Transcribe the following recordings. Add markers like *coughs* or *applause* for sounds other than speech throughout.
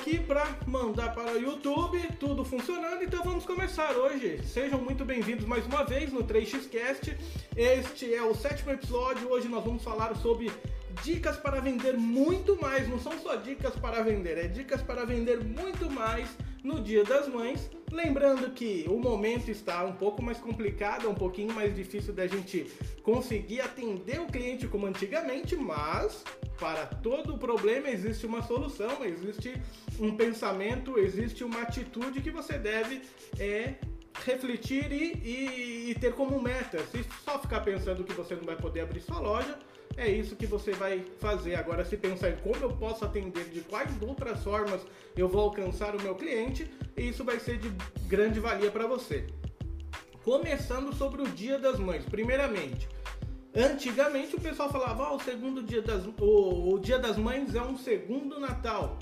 aqui para mandar para o YouTube, tudo funcionando, então vamos começar hoje. Sejam muito bem-vindos mais uma vez no 3xcast. Este é o sétimo episódio. Hoje nós vamos falar sobre dicas para vender muito mais. Não são só dicas para vender, é dicas para vender muito mais no Dia das Mães. Lembrando que o momento está um pouco mais complicado, um pouquinho mais difícil da gente conseguir atender o cliente como antigamente, mas para todo problema existe uma solução, existe um pensamento, existe uma atitude que você deve é, refletir e, e, e ter como meta. Se só ficar pensando que você não vai poder abrir sua loja, é isso que você vai fazer. Agora, se pensar em como eu posso atender, de quais outras formas eu vou alcançar o meu cliente, isso vai ser de grande valia para você. Começando sobre o Dia das Mães. Primeiramente, antigamente o pessoal falava: o segundo dia das o, o Dia das Mães é um segundo Natal.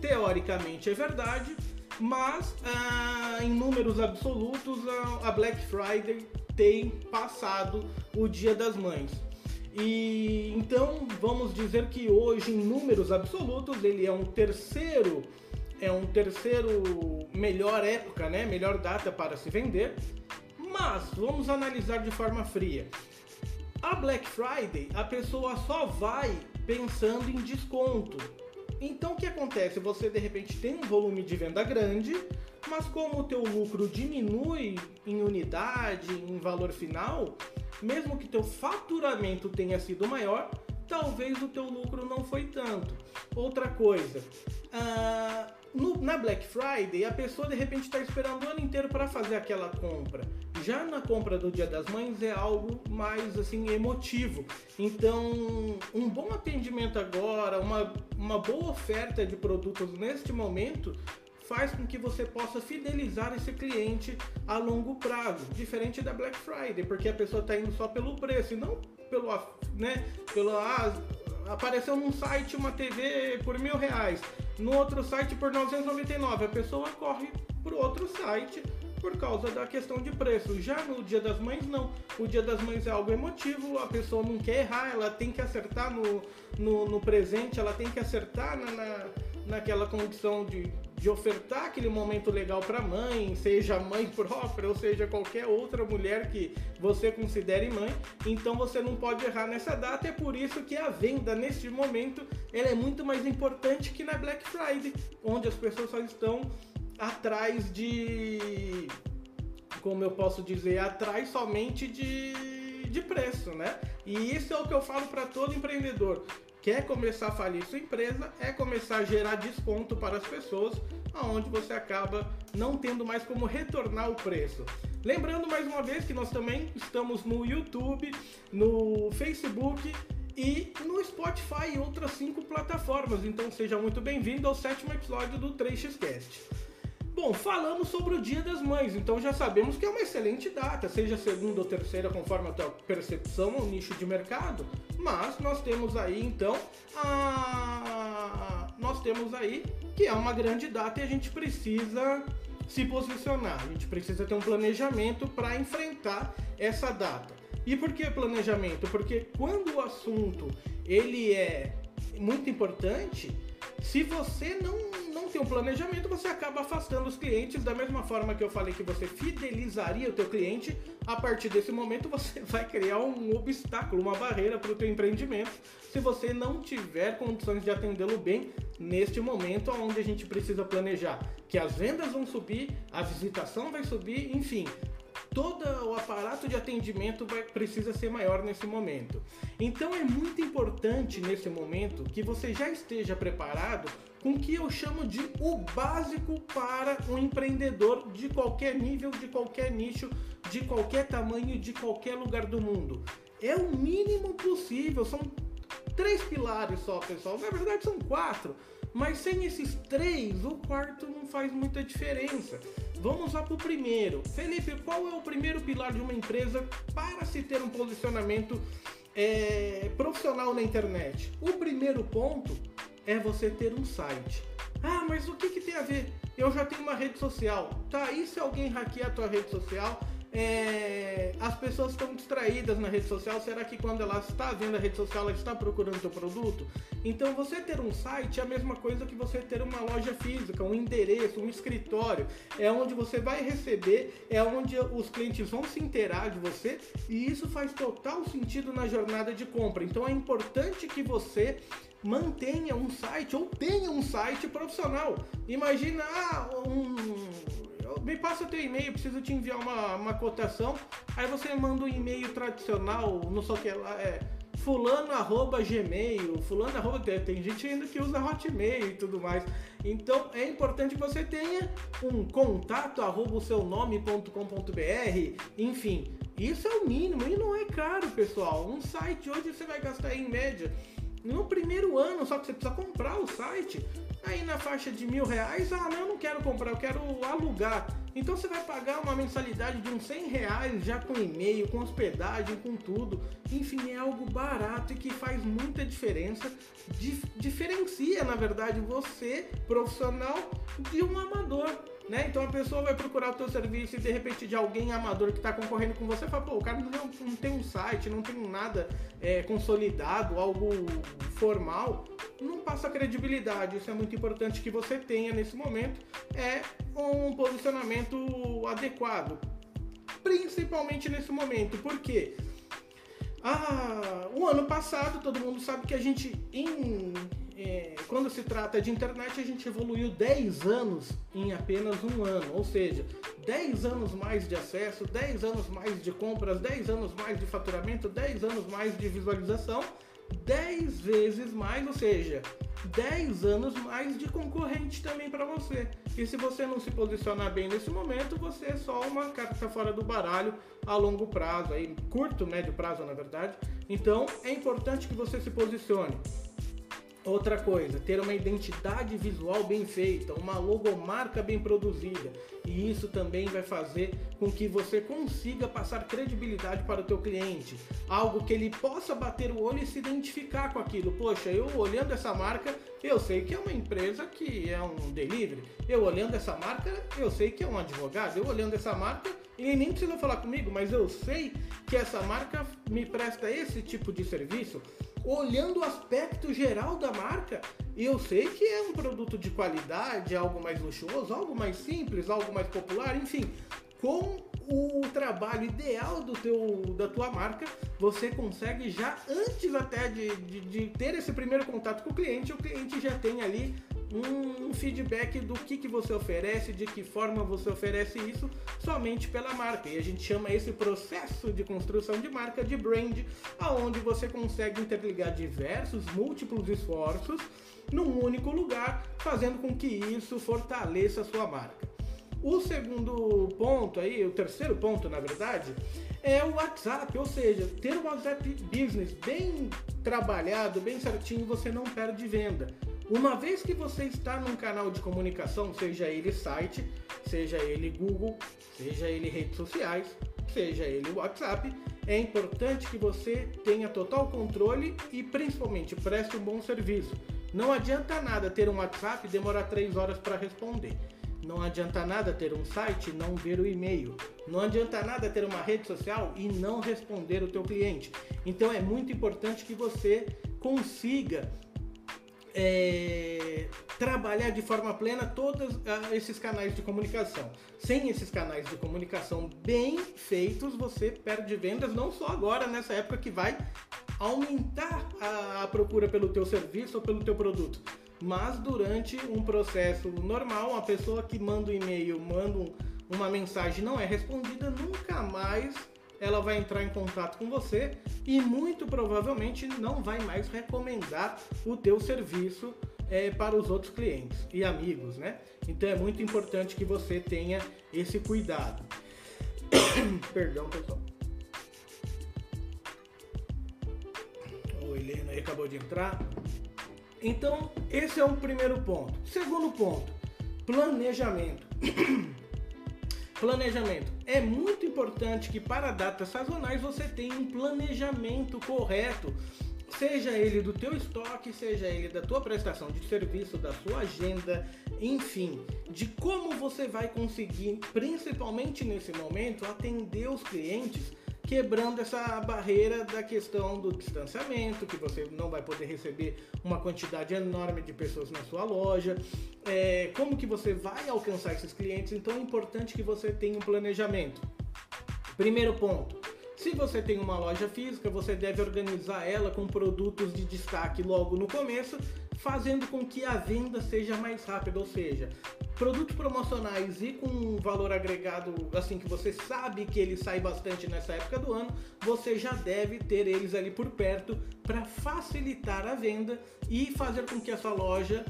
Teoricamente é verdade, mas ah, em números absolutos a Black Friday tem passado o Dia das Mães. E então vamos dizer que hoje, em números absolutos, ele é um terceiro, é um terceiro melhor época, né? Melhor data para se vender. Mas vamos analisar de forma fria. A Black Friday, a pessoa só vai pensando em desconto. Então o que acontece? Você de repente tem um volume de venda grande, mas como o teu lucro diminui em unidade, em valor final, mesmo que teu faturamento tenha sido maior, talvez o teu lucro não foi tanto. Outra coisa, uh, no, na Black Friday a pessoa de repente está esperando o ano inteiro para fazer aquela compra. Já na compra do Dia das Mães é algo mais assim emotivo. Então, um bom atendimento agora, uma, uma boa oferta de produtos neste momento faz com que você possa fidelizar esse cliente a longo prazo, diferente da Black Friday, porque a pessoa está indo só pelo preço e não pelo, né, pelo ah, apareceu num site uma TV por mil reais, no outro site por 999, a pessoa corre para outro site por causa da questão de preço. Já no Dia das Mães, não. O Dia das Mães é algo emotivo, a pessoa não quer errar, ela tem que acertar no, no, no presente, ela tem que acertar na, na, naquela condição de de ofertar aquele momento legal para mãe, seja mãe própria ou seja qualquer outra mulher que você considere mãe. Então você não pode errar nessa data. É por isso que a venda neste momento ela é muito mais importante que na Black Friday, onde as pessoas só estão atrás de, como eu posso dizer, atrás somente de, de preço, né? E isso é o que eu falo para todo empreendedor quer começar a falir sua empresa é começar a gerar desconto para as pessoas, aonde você acaba não tendo mais como retornar o preço. Lembrando mais uma vez que nós também estamos no YouTube, no Facebook e no Spotify e outras cinco plataformas. Então seja muito bem-vindo ao sétimo episódio do 3xcast. Bom, falamos sobre o Dia das Mães, então já sabemos que é uma excelente data, seja segunda ou terceira, conforme a tua percepção ou nicho de mercado. Mas nós temos aí então a... nós temos aí que é uma grande data e a gente precisa se posicionar, a gente precisa ter um planejamento para enfrentar essa data. E por que planejamento? Porque quando o assunto ele é muito importante, se você não tem um planejamento, você acaba afastando os clientes da mesma forma que eu falei que você fidelizaria o teu cliente. A partir desse momento, você *laughs* vai criar um obstáculo, uma barreira para o teu empreendimento, se você não tiver condições de atendê-lo bem neste momento onde a gente precisa planejar que as vendas vão subir, a visitação vai subir, enfim, todo o aparato de atendimento vai, precisa ser maior nesse momento. Então é muito importante nesse momento que você já esteja preparado com o que eu chamo de o básico para um empreendedor de qualquer nível, de qualquer nicho, de qualquer tamanho, de qualquer lugar do mundo. É o mínimo possível, são três pilares só, pessoal. Na verdade são quatro, mas sem esses três, o quarto não faz muita diferença. Vamos lá para o primeiro. Felipe, qual é o primeiro pilar de uma empresa para se ter um posicionamento é, profissional na internet? O primeiro ponto é você ter um site. Ah, mas o que, que tem a ver? Eu já tenho uma rede social. Tá, e se alguém hackear a tua rede social? é, as pessoas estão distraídas na rede social. Será que quando ela está vendo a rede social, ela está procurando seu produto? Então, você ter um site é a mesma coisa que você ter uma loja física, um endereço, um escritório. É onde você vai receber, é onde os clientes vão se inteirar de você e isso faz total sentido na jornada de compra. Então, é importante que você mantenha um site ou tenha um site profissional. Imagina, ah, um, me passa teu e-mail, preciso te enviar uma, uma cotação. Aí você manda um e-mail tradicional, não sei o que lá, é fulano arroba gmail, fulano arroba, tem gente ainda que usa hotmail e tudo mais. Então é importante que você tenha um contato arroba o seu nome.com.br, enfim, isso é o mínimo e não é caro, pessoal. Um site hoje você vai gastar em média no primeiro ano, só que você precisa comprar o site. Aí na faixa de mil reais, ah, não, eu não quero comprar, eu quero alugar. Então você vai pagar uma mensalidade de uns 100 reais já com e-mail, com hospedagem, com tudo. Enfim, é algo barato e que faz muita diferença. Dif diferencia, na verdade, você, profissional, de um amador. Né? Então a pessoa vai procurar o teu serviço e de repente de alguém amador que está concorrendo com você fala, pô, o cara não, não tem um site, não tem nada é, consolidado, algo formal, não passa credibilidade. Isso é muito importante que você tenha nesse momento, é um posicionamento adequado. Principalmente nesse momento, porque ah, o ano passado todo mundo sabe que a gente em é, quando se trata de internet, a gente evoluiu 10 anos em apenas um ano, ou seja, 10 anos mais de acesso, 10 anos mais de compras, 10 anos mais de faturamento, 10 anos mais de visualização, 10 vezes mais, ou seja, 10 anos mais de concorrente também para você. E se você não se posicionar bem nesse momento, você é só uma carta fora do baralho a longo prazo, aí curto, médio prazo, na verdade. Então, é importante que você se posicione. Outra coisa, ter uma identidade visual bem feita, uma logomarca bem produzida. E isso também vai fazer com que você consiga passar credibilidade para o teu cliente. Algo que ele possa bater o olho e se identificar com aquilo. Poxa, eu olhando essa marca, eu sei que é uma empresa que é um delivery. Eu olhando essa marca, eu sei que é um advogado. Eu olhando essa marca, ele nem precisa falar comigo, mas eu sei que essa marca me presta esse tipo de serviço olhando o aspecto geral da marca, eu sei que é um produto de qualidade, algo mais luxuoso, algo mais simples, algo mais popular, enfim, com o trabalho ideal do teu, da tua marca, você consegue já antes até de, de, de ter esse primeiro contato com o cliente, o cliente já tem ali um, feedback do que, que você oferece, de que forma você oferece isso, somente pela marca. E a gente chama esse processo de construção de marca de brand, aonde você consegue interligar diversos, múltiplos esforços num único lugar, fazendo com que isso fortaleça a sua marca. O segundo ponto aí, o terceiro ponto na verdade, é o WhatsApp, ou seja, ter o WhatsApp Business bem trabalhado, bem certinho, você não perde venda. Uma vez que você está num canal de comunicação, seja ele site, seja ele Google, seja ele redes sociais, seja ele WhatsApp, é importante que você tenha total controle e principalmente preste um bom serviço. Não adianta nada ter um WhatsApp e demorar 3 horas para responder. Não adianta nada ter um site e não ver o e-mail. Não adianta nada ter uma rede social e não responder o teu cliente. Então é muito importante que você consiga é, trabalhar de forma plena todos ah, esses canais de comunicação. Sem esses canais de comunicação bem feitos, você perde vendas não só agora, nessa época que vai aumentar a, a procura pelo teu serviço ou pelo teu produto, mas durante um processo normal, uma pessoa que manda um e-mail, manda um, uma mensagem não é respondida, nunca mais ela vai entrar em contato com você e muito provavelmente não vai mais recomendar o teu serviço é, para os outros clientes e amigos, né? Então é muito importante que você tenha esse cuidado. *coughs* Perdão, pessoal. O Helena acabou de entrar. Então, esse é o primeiro ponto. Segundo ponto, planejamento. *coughs* Planejamento. É muito importante que para datas sazonais você tenha um planejamento correto seja ele do teu estoque, seja ele da tua prestação de serviço, da sua agenda, enfim, de como você vai conseguir, principalmente nesse momento, atender os clientes quebrando essa barreira da questão do distanciamento, que você não vai poder receber uma quantidade enorme de pessoas na sua loja, é, como que você vai alcançar esses clientes, então é importante que você tenha um planejamento. Primeiro ponto, se você tem uma loja física, você deve organizar ela com produtos de destaque logo no começo, fazendo com que a venda seja mais rápida, ou seja, produtos promocionais e com valor agregado, assim que você sabe que ele sai bastante nessa época do ano, você já deve ter eles ali por perto para facilitar a venda e fazer com que essa loja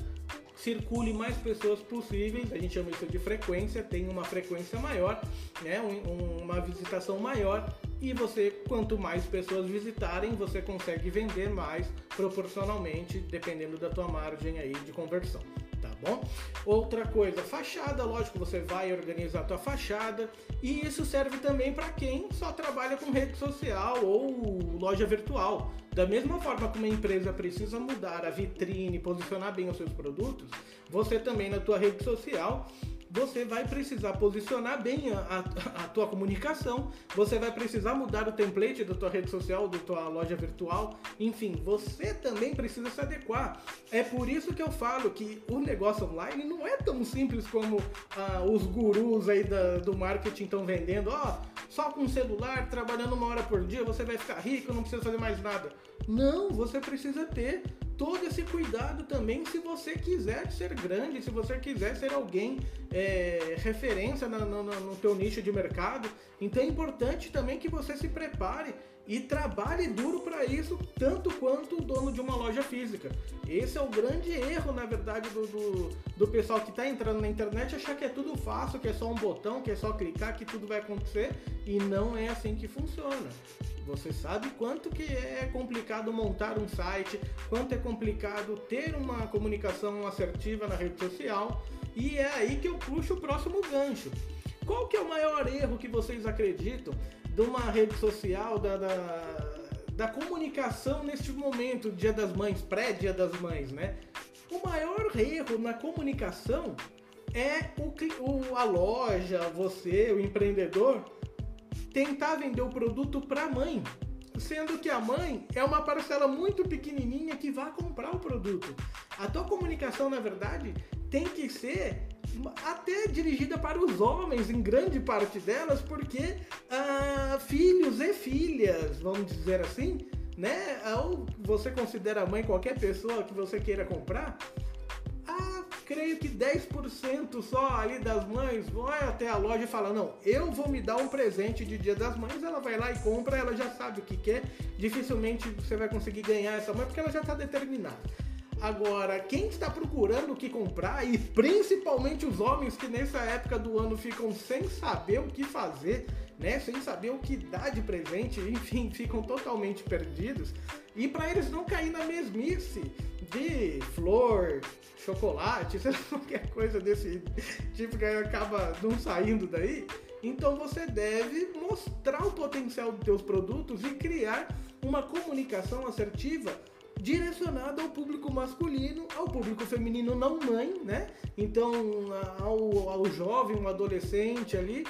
circule mais pessoas possíveis, a gente chama isso de frequência, tem uma frequência maior, né, um, uma visitação maior e você, quanto mais pessoas visitarem, você consegue vender mais proporcionalmente, dependendo da tua margem aí de conversão bom? Outra coisa, fachada, lógico, você vai organizar a tua fachada e isso serve também para quem só trabalha com rede social ou loja virtual. Da mesma forma que uma empresa precisa mudar a vitrine, posicionar bem os seus produtos, você também na tua rede social você vai precisar posicionar bem a, a, a, tua comunicação, você vai precisar mudar o template da tua rede social, da tua loja virtual, enfim, você também precisa se adequar. É por isso que eu falo que o negócio online não é tão simples como ah, os gurus aí da, do marketing estão vendendo, ó, oh, só com celular, trabalhando uma hora por dia, você vai ficar rico, não precisa fazer mais nada. Não, você precisa ter todo esse cuidado também se você quiser ser grande, se você quiser ser alguém é, referência no, teu nicho de mercado. Então é importante também que você se prepare e trabalhe duro para isso, tanto quanto o dono de uma loja física. Esse é o grande erro, na verdade, do, do, do pessoal que está entrando na internet, achar que é tudo fácil, que é só um botão, que é só clicar, que tudo vai acontecer, e não é assim que funciona. Você sabe quanto que é complicado montar um site, quanto é complicado ter uma comunicação assertiva na rede social, e é aí que eu puxo o próximo gancho. Qual que é o maior erro que vocês acreditam de uma rede social, da, da, da comunicação neste momento, Dia das Mães, pré-Dia das Mães, né? O maior erro na comunicação é o, o, a loja, você, o empreendedor, tentar vender o produto para a mãe, sendo que a mãe é uma parcela muito pequenininha que vai comprar o produto. A tua comunicação, na verdade, tem que ser até dirigida para os homens, em grande parte delas, porque ah, filhos e filhas, vamos dizer assim, né? Ou você considera mãe qualquer pessoa que você queira comprar, creio que 10% só ali das mães vai até a loja e fala: Não, eu vou me dar um presente de Dia das Mães. Ela vai lá e compra, ela já sabe o que quer. Dificilmente você vai conseguir ganhar essa mãe porque ela já está determinada. Agora, quem está procurando o que comprar, e principalmente os homens que nessa época do ano ficam sem saber o que fazer, né? Sem saber o que dar de presente, *laughs* enfim, ficam totalmente perdidos. E para eles não cair na mesmice de flor, chocolate, *laughs* sei lá, qualquer coisa desse tipo que acaba não saindo daí. Então você deve mostrar o potencial dos seus produtos e criar uma comunicação assertiva direcionada ao público masculino, ao público feminino não mãe, né? Então ao, ao jovem, um adolescente ali,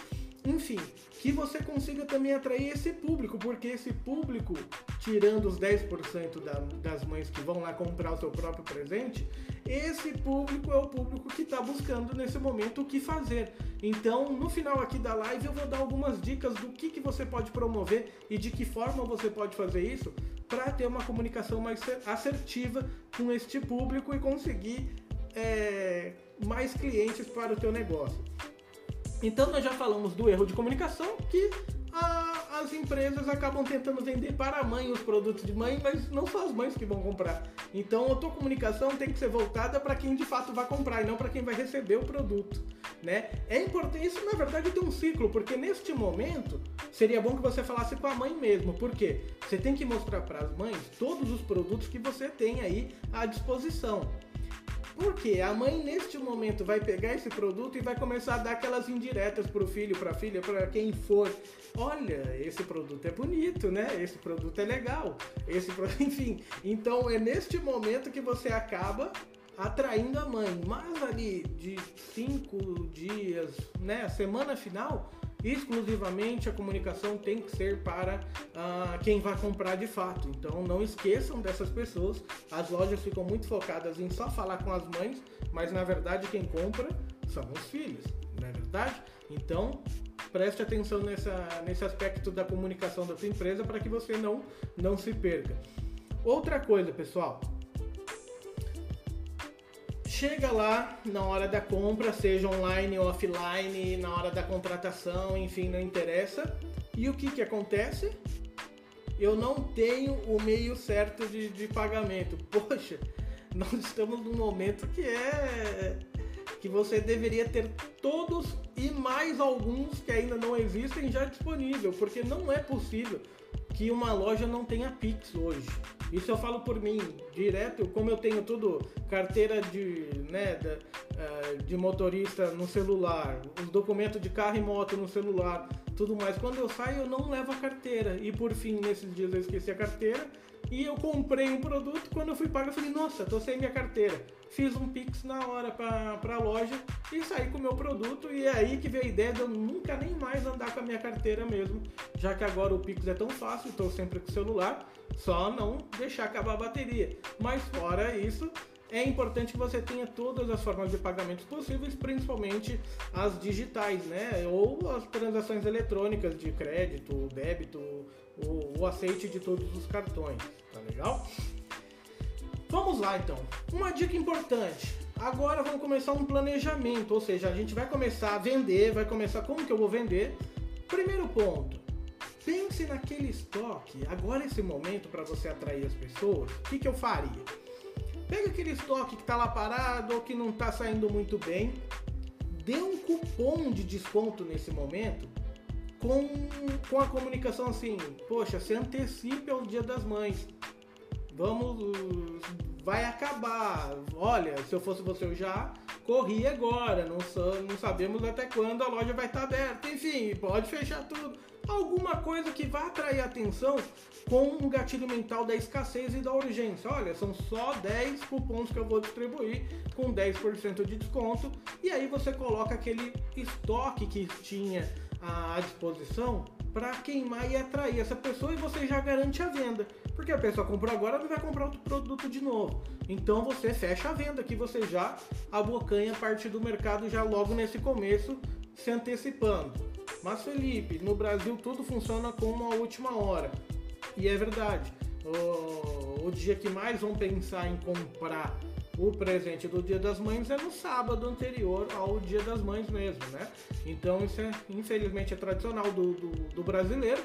enfim, que você consiga também atrair esse público, porque esse público, tirando os 10% da, das mães que vão lá comprar o seu próprio presente, esse público é o público que está buscando nesse momento o que fazer. Então, no final aqui da live, eu vou dar algumas dicas do que, que você pode promover e de que forma você pode fazer isso para ter uma comunicação mais assertiva com este público e conseguir é, mais clientes para o teu negócio. Então nós já falamos do erro de comunicação que a, as empresas acabam tentando vender para a mãe os produtos de mãe, mas não são as mães que vão comprar. Então a tua comunicação tem que ser voltada para quem de fato vai comprar e não para quem vai receber o produto, né? É importante isso na verdade tem um ciclo, porque neste momento seria bom que você falasse com a mãe mesmo, porque você tem que mostrar para as mães todos os produtos que você tem aí à disposição. Porque a mãe neste momento vai pegar esse produto e vai começar a dar aquelas indiretas pro filho, pra filha, para quem for. Olha, esse produto é bonito, né? Esse produto é legal. Esse, *laughs* enfim, então é neste momento que você acaba atraindo a mãe. Mas ali de cinco dias, né, semana final, exclusivamente a comunicação tem que ser para uh, quem vai comprar de fato. Então não esqueçam dessas pessoas. As lojas ficam muito focadas em só falar com as mães, mas na verdade quem compra são os filhos, não é verdade? Então preste atenção nessa, nesse aspecto da comunicação da sua empresa para que você não, não se perca. Outra coisa, pessoal, chega lá na hora da compra, seja online ou offline, na hora da contratação, enfim, não interessa. E o que, que acontece? Eu não tenho o meio certo de, de pagamento. *laughs* Poxa, nós estamos num momento que é que você deveria ter todos e mais alguns que ainda não existem já disponível, porque não é possível que uma loja não tenha Pix hoje. Isso eu falo por mim, direto, como eu tenho tudo, carteira de, né, de, eh, de motorista no celular, os documentos de carro e moto no celular, tudo mais. Quando eu saio, eu não levo a carteira. E por fim, nesses dias eu esqueci a carteira e eu comprei um produto. Quando eu fui pagar, eu falei, nossa, tô sem minha carteira. Fiz um Pix na hora pra, pra loja e saí com o meu produto. E é aí que veio a ideia de eu nunca nem mais andar com a minha carteira mesmo. Já que agora o Pix é tão fácil, estou sempre com o celular. Só não deixar acabar a bateria. Mas fora isso, é importante que você tenha todas as formas de pagamentos possíveis, principalmente as digitais, né? Ou as transações eletrônicas de crédito, débito, o, o aceite de todos os cartões, tá legal? Vamos lá então. Uma dica importante. Agora vamos começar um planejamento, ou seja, a gente vai começar a vender, vai começar como que eu vou vender. Primeiro ponto, pense naquele estoque. Agora é esse momento para você atrair as pessoas. O que, que eu faria? Pega aquele estoque que está lá parado ou que não está saindo muito bem, dê um cupom de desconto nesse momento com, com a comunicação assim, poxa, se antecipe ao dia das mães. Vamos. Vai acabar. Olha, se eu fosse você eu já corri agora. Não, não sabemos até quando a loja vai estar aberta. Enfim, pode fechar tudo. Alguma coisa que vai atrair atenção com um gatilho mental da escassez e da urgência. Olha, são só 10 cupons que eu vou distribuir com 10% de desconto. E aí você coloca aquele estoque que tinha à disposição para queimar e atrair essa pessoa e você já garante a venda. Porque a pessoa comprou agora, não vai comprar outro produto de novo. Então você fecha a venda, que você já abocanha a parte do mercado já logo nesse começo, se antecipando. Mas Felipe, no Brasil tudo funciona com uma última hora. E é verdade. O, o dia que mais vão pensar em comprar o presente do Dia das Mães é no sábado anterior ao Dia das Mães mesmo, né? Então isso é, infelizmente, é tradicional do, do, do brasileiro.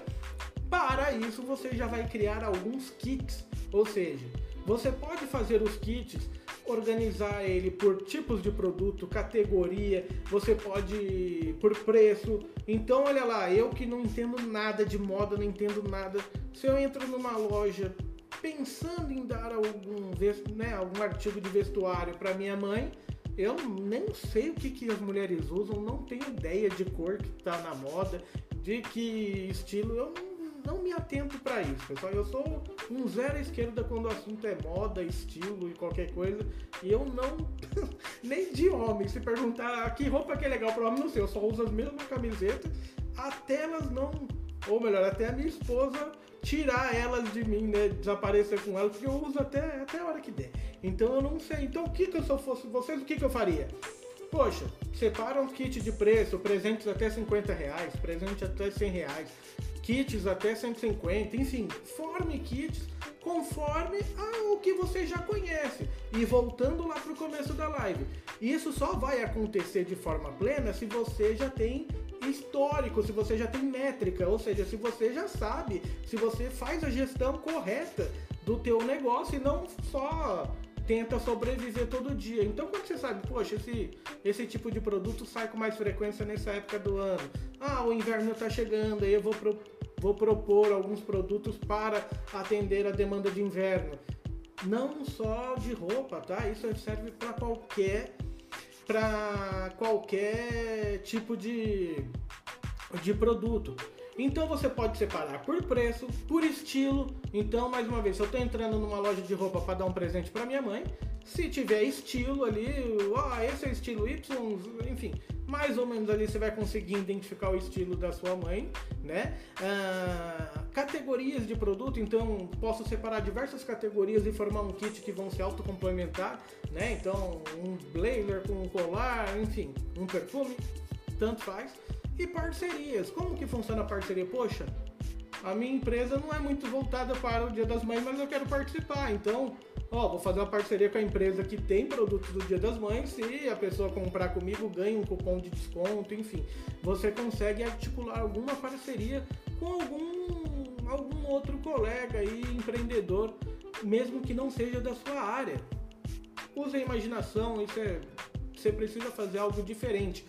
Para isso você já vai criar alguns kits, ou seja, você pode fazer os kits, organizar ele por tipos de produto, categoria, você pode por preço. Então olha lá, eu que não entendo nada de moda, não entendo nada, se eu entro numa loja pensando em dar algum, né, algum artigo de vestuário para minha mãe. Eu nem sei o que, que as mulheres usam, não tenho ideia de cor que está na moda, de que estilo. Eu não, não me atento para isso, pessoal. Eu sou um zero esquerda quando o assunto é moda, estilo e qualquer coisa. E eu não. *laughs* nem de homem. Se perguntar ah, que roupa que é legal para homem, não sei. Eu só uso as mesmas camisetas. Até elas não. Ou melhor, até a minha esposa tirar elas de mim, né? Desaparecer com elas, porque eu uso até, até a hora que der. Então eu não sei. Então o que, que eu, se eu fosse vocês, o que, que eu faria? Poxa, separa um kit de preço, presentes até 50 reais, presente até 100 reais, kits até 150, enfim, forme kits conforme ao que você já conhece. E voltando lá para o começo da live, isso só vai acontecer de forma plena se você já tem histórico, se você já tem métrica, ou seja, se você já sabe, se você faz a gestão correta do teu negócio e não só tenta sobreviver todo dia. Então quando você sabe, poxa, esse, esse tipo de produto sai com mais frequência nessa época do ano. Ah, o inverno está chegando, aí eu vou, pro, vou propor alguns produtos para atender a demanda de inverno. não só de roupa, tá? Isso serve para qualquer para qualquer tipo de, de produto. Então você pode separar por preço, por estilo. Então, mais uma vez, se eu estou entrando numa loja de roupa para dar um presente para minha mãe, se tiver estilo ali, ó, esse é estilo Y, enfim, mais ou menos ali você vai conseguir identificar o estilo da sua mãe, né? Ah, categorias de produto, então posso separar diversas categorias e formar um kit que vão se autocomplementar, né? Então, um blazer com um colar, enfim, um perfume, tanto faz. E parcerias, como que funciona a parceria? Poxa, a minha empresa não é muito voltada para o Dia das Mães, mas eu quero participar, então ó, vou fazer uma parceria com a empresa que tem produtos do Dia das Mães, se a pessoa comprar comigo ganha um cupom de desconto, enfim. Você consegue articular alguma parceria com algum, algum outro colega e empreendedor, mesmo que não seja da sua área. Use a imaginação, isso é, você precisa fazer algo diferente.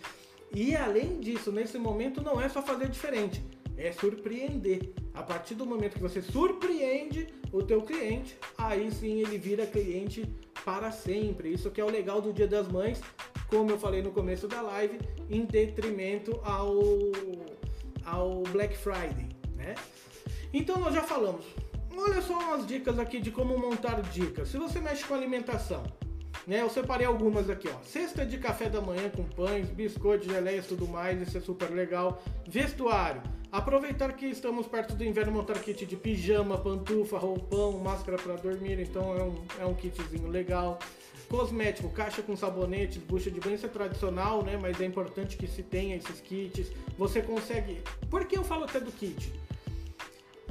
E além disso, nesse momento não é só fazer diferente, é surpreender. A partir do momento que você surpreende o teu cliente, aí sim ele vira cliente para sempre. Isso que é o legal do Dia das Mães, como eu falei no começo da live, em detrimento ao, ao Black Friday, né? Então nós já falamos. Olha só umas dicas aqui de como montar dicas. Se você mexe com alimentação, né? Eu separei algumas aqui, ó. Cesta de café da manhã com pães, biscoitos, geleias, tudo mais, isso é super legal. Vestuário Aproveitar que estamos perto do inverno, montar kit de pijama, pantufa, roupão, máscara para dormir, então é um, é um kitzinho legal. Cosmético, caixa com sabonete, bucha de banho, isso é tradicional, né? Mas é importante que se tenha esses kits. Você consegue. Por que eu falo até do kit?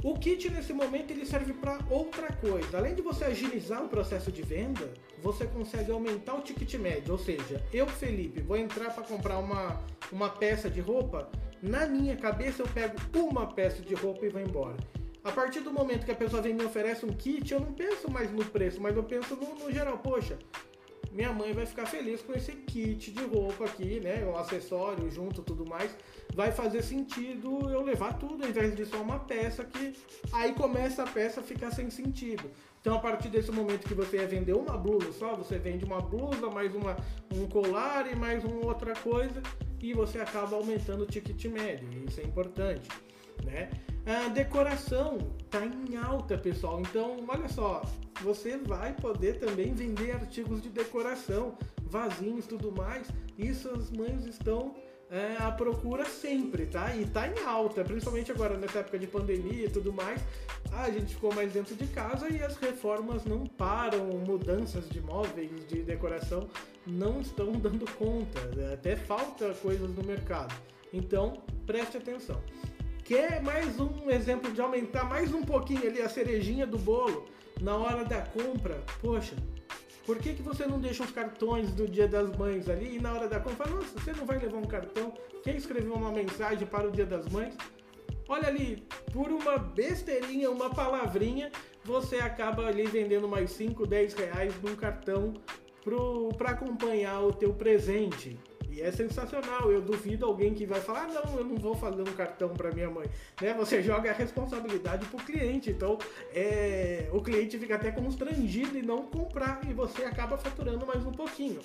O kit nesse momento ele serve para outra coisa. Além de você agilizar o processo de venda, você consegue aumentar o ticket médio. Ou seja, eu, Felipe, vou entrar para comprar uma, uma peça de roupa, na minha cabeça eu pego uma peça de roupa e vou embora. A partir do momento que a pessoa vem e me oferece um kit, eu não penso mais no preço, mas eu penso no, no geral. Poxa, minha mãe vai ficar feliz com esse kit de roupa aqui, né? O acessório junto, tudo mais. Vai fazer sentido eu levar tudo, ao invés de só uma peça que aí começa a peça a ficar sem sentido. Então, a partir desse momento que você ia vender uma blusa só, você vende uma blusa, mais uma, um colar e mais uma outra coisa e você acaba aumentando o ticket médio. Isso é importante, né? A decoração tá em alta, pessoal. Então, olha só, você vai poder também vender artigos de decoração, vasinhos, tudo mais. Isso as mães estão é, à procura sempre, tá? E tá em alta, principalmente agora nessa época de pandemia e tudo mais. A gente ficou mais dentro de casa e as reformas não param, mudanças de móveis, de decoração não estão *laughs* dando conta, até falta coisas no mercado. Então, preste atenção. Quer mais um exemplo de aumentar mais um pouquinho ali a cerejinha do bolo na hora da compra? Poxa, por que, que você não deixa os cartões do Dia das Mães ali e na hora da compra, nossa, você não vai levar um cartão? Quer escrever uma mensagem para o Dia das Mães? Olha ali, por uma besteirinha, uma palavrinha, você acaba ali vendendo mais 5, 10 reais num cartão para acompanhar o teu presente. E é sensacional. Eu duvido alguém que vai falar: ah, não, eu não vou fazer um cartão para minha mãe. Né? Você *laughs* joga a responsabilidade pro cliente. Então, é, o cliente fica até constrangido em não comprar e você acaba faturando mais um pouquinho.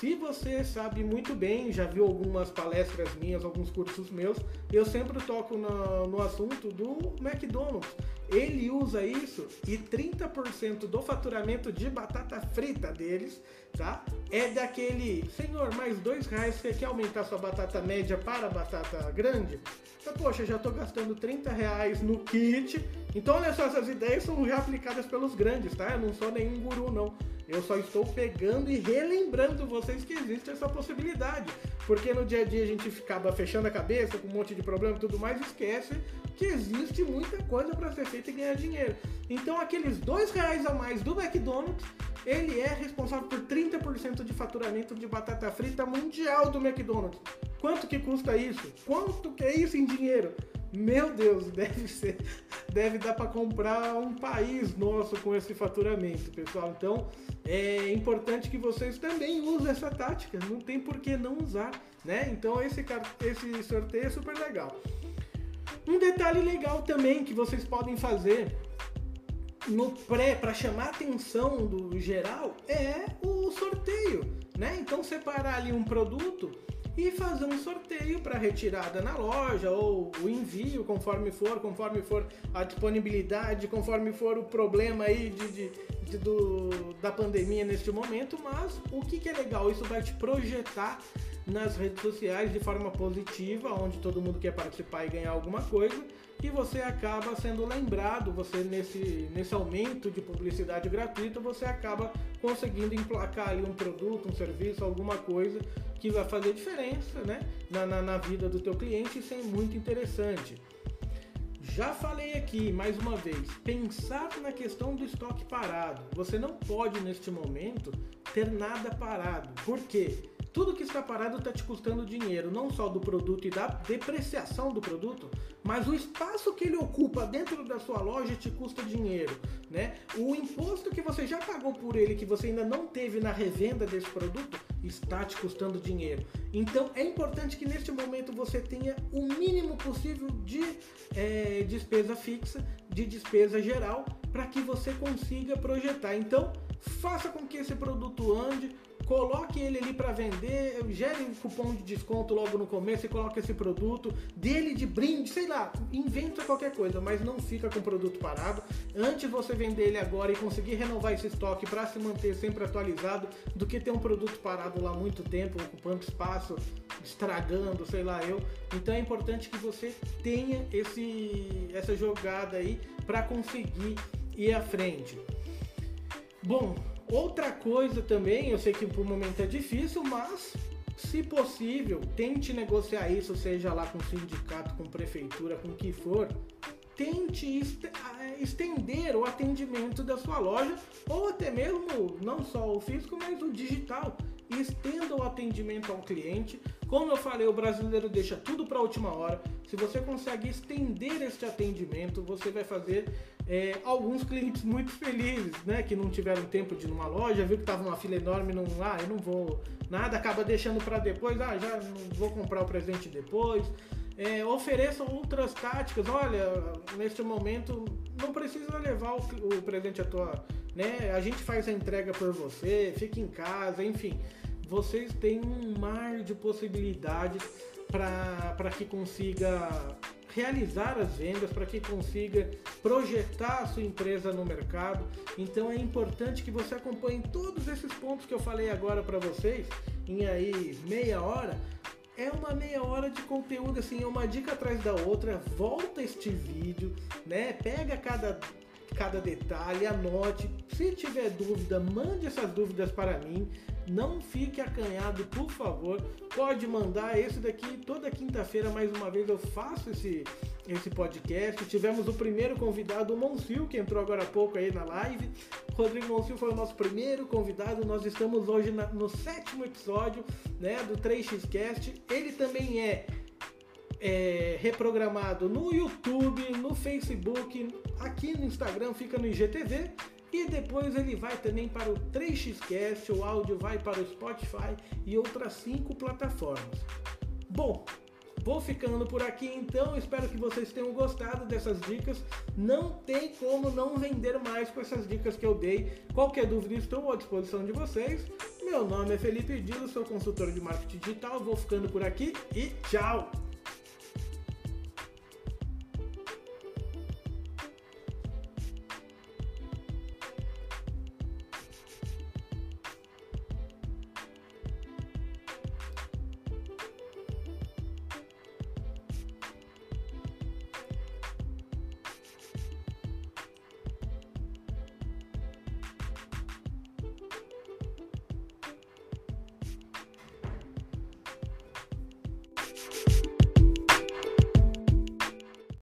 Se você sabe muito bem, já viu algumas palestras minhas, alguns cursos meus, eu sempre toco no, no assunto do McDonald's. Ele usa isso e 30% do faturamento de batata frita deles, tá? É daquele, senhor, mais dois reais, você quer aumentar sua batata média para batata grande? Então, poxa, já estou gastando 30 reais no kit. Então, olha só, essas ideias são já aplicadas pelos grandes, tá? Eu não sou nenhum guru, não. Eu só estou pegando e relembrando vocês que existe essa possibilidade. Porque no dia a dia a gente acaba fechando a cabeça com um monte de problema e tudo mais, esquece que existe muita coisa para ser feita e ganhar dinheiro. Então aqueles dois reais a mais do McDonald's, ele é responsável por 30% de faturamento de batata frita mundial do McDonald's. Quanto que custa isso? Quanto que é isso em dinheiro? Meu Deus, *laughs* deve ser, deve dar para comprar um país nosso com esse faturamento, pessoal. Então é importante que vocês também usem essa tática. Não tem por que não usar, né? Então esse esse sorteio é super legal. Um detalhe legal também que vocês podem fazer no pré, para chamar a atenção do geral, é o sorteio, né? Então separar ali um produto e fazer um sorteio para retirada na loja ou o envio, conforme for, conforme for a disponibilidade, conforme for o problema aí de, de, de do, da pandemia neste momento. Mas o que, que é legal? Isso vai te projetar nas redes sociais de forma positiva, onde todo mundo quer participar e ganhar alguma coisa e você acaba sendo lembrado, você nesse, nesse aumento de publicidade gratuita, você acaba conseguindo emplacar ali um produto, um serviço, alguma coisa que vai fazer diferença né, na, na, na vida do teu cliente, isso é muito interessante. Já falei aqui mais uma vez, pensar na questão do estoque parado. Você não pode neste momento ter nada parado. Por quê? Tudo que está parado está te custando dinheiro, não só do produto e da depreciação do produto, mas o espaço que ele ocupa dentro da sua loja te custa dinheiro, né? O imposto que você já pagou por ele, que você ainda não teve na revenda desse produto, está te custando dinheiro. Então é importante que neste momento você tenha o mínimo possível de é, despesa fixa, de despesa geral, para que você consiga projetar. Então faça com que esse produto ande, coloque ele ali para vender, gere um cupom de desconto logo no começo e coloque esse produto, dele de brinde, sei lá, inventa qualquer coisa, mas não fica com o produto parado. Antes você vender ele agora e conseguir renovar esse estoque para se manter sempre atualizado, do que ter um produto parado lá muito tempo, ocupando espaço, estragando, sei lá eu. Então é importante que você tenha esse, essa jogada aí para conseguir ir à frente. Bom, Outra coisa também, eu sei que por momento é difícil, mas se possível, tente negociar isso, seja lá com sindicato, com prefeitura, com o que for. Tente estender o atendimento da sua loja, ou até mesmo não só o físico, mas o digital. Estenda o atendimento ao cliente. Como eu falei, o brasileiro deixa tudo para a última hora. Se você consegue estender este atendimento, você vai fazer é, alguns clientes muito felizes, né? Que não tiveram tempo de ir numa loja, viu que tava uma fila enorme, não, ah, eu não vou nada, acaba deixando para depois, ah, já não vou comprar o presente depois. É, ofereçam outras táticas, olha, neste momento não precisa levar o, o presente à tua, né? A gente faz a entrega por você, fica em casa, enfim. Vocês têm um mar de possibilidades para que consiga realizar as vendas, para que consiga projetar a sua empresa no mercado. Então é importante que você acompanhe todos esses pontos que eu falei agora para vocês em aí meia hora. É uma meia hora de conteúdo assim, é uma dica atrás da outra. Volta este vídeo, né? Pega cada cada detalhe, anote. Se tiver dúvida, mande essas dúvidas para mim. Não fique acanhado, por favor. Pode mandar esse daqui toda quinta-feira, mais uma vez eu faço esse esse podcast. Tivemos o primeiro convidado, o Monsil, que entrou agora há pouco aí na live. Rodrigo Monsil foi o nosso primeiro convidado. Nós estamos hoje na, no sétimo episódio né, do 3xcast. Ele também é é, reprogramado no YouTube, no Facebook, aqui no Instagram, fica no IGTV. E depois ele vai também para o 3xcast, o áudio vai para o Spotify e outras cinco plataformas. Bom, vou ficando por aqui então. Espero que vocês tenham gostado dessas dicas. Não tem como não vender mais com essas dicas que eu dei. Qualquer dúvida, estou à disposição de vocês. Meu nome é Felipe Dilo, sou consultor de marketing digital. Vou ficando por aqui e tchau!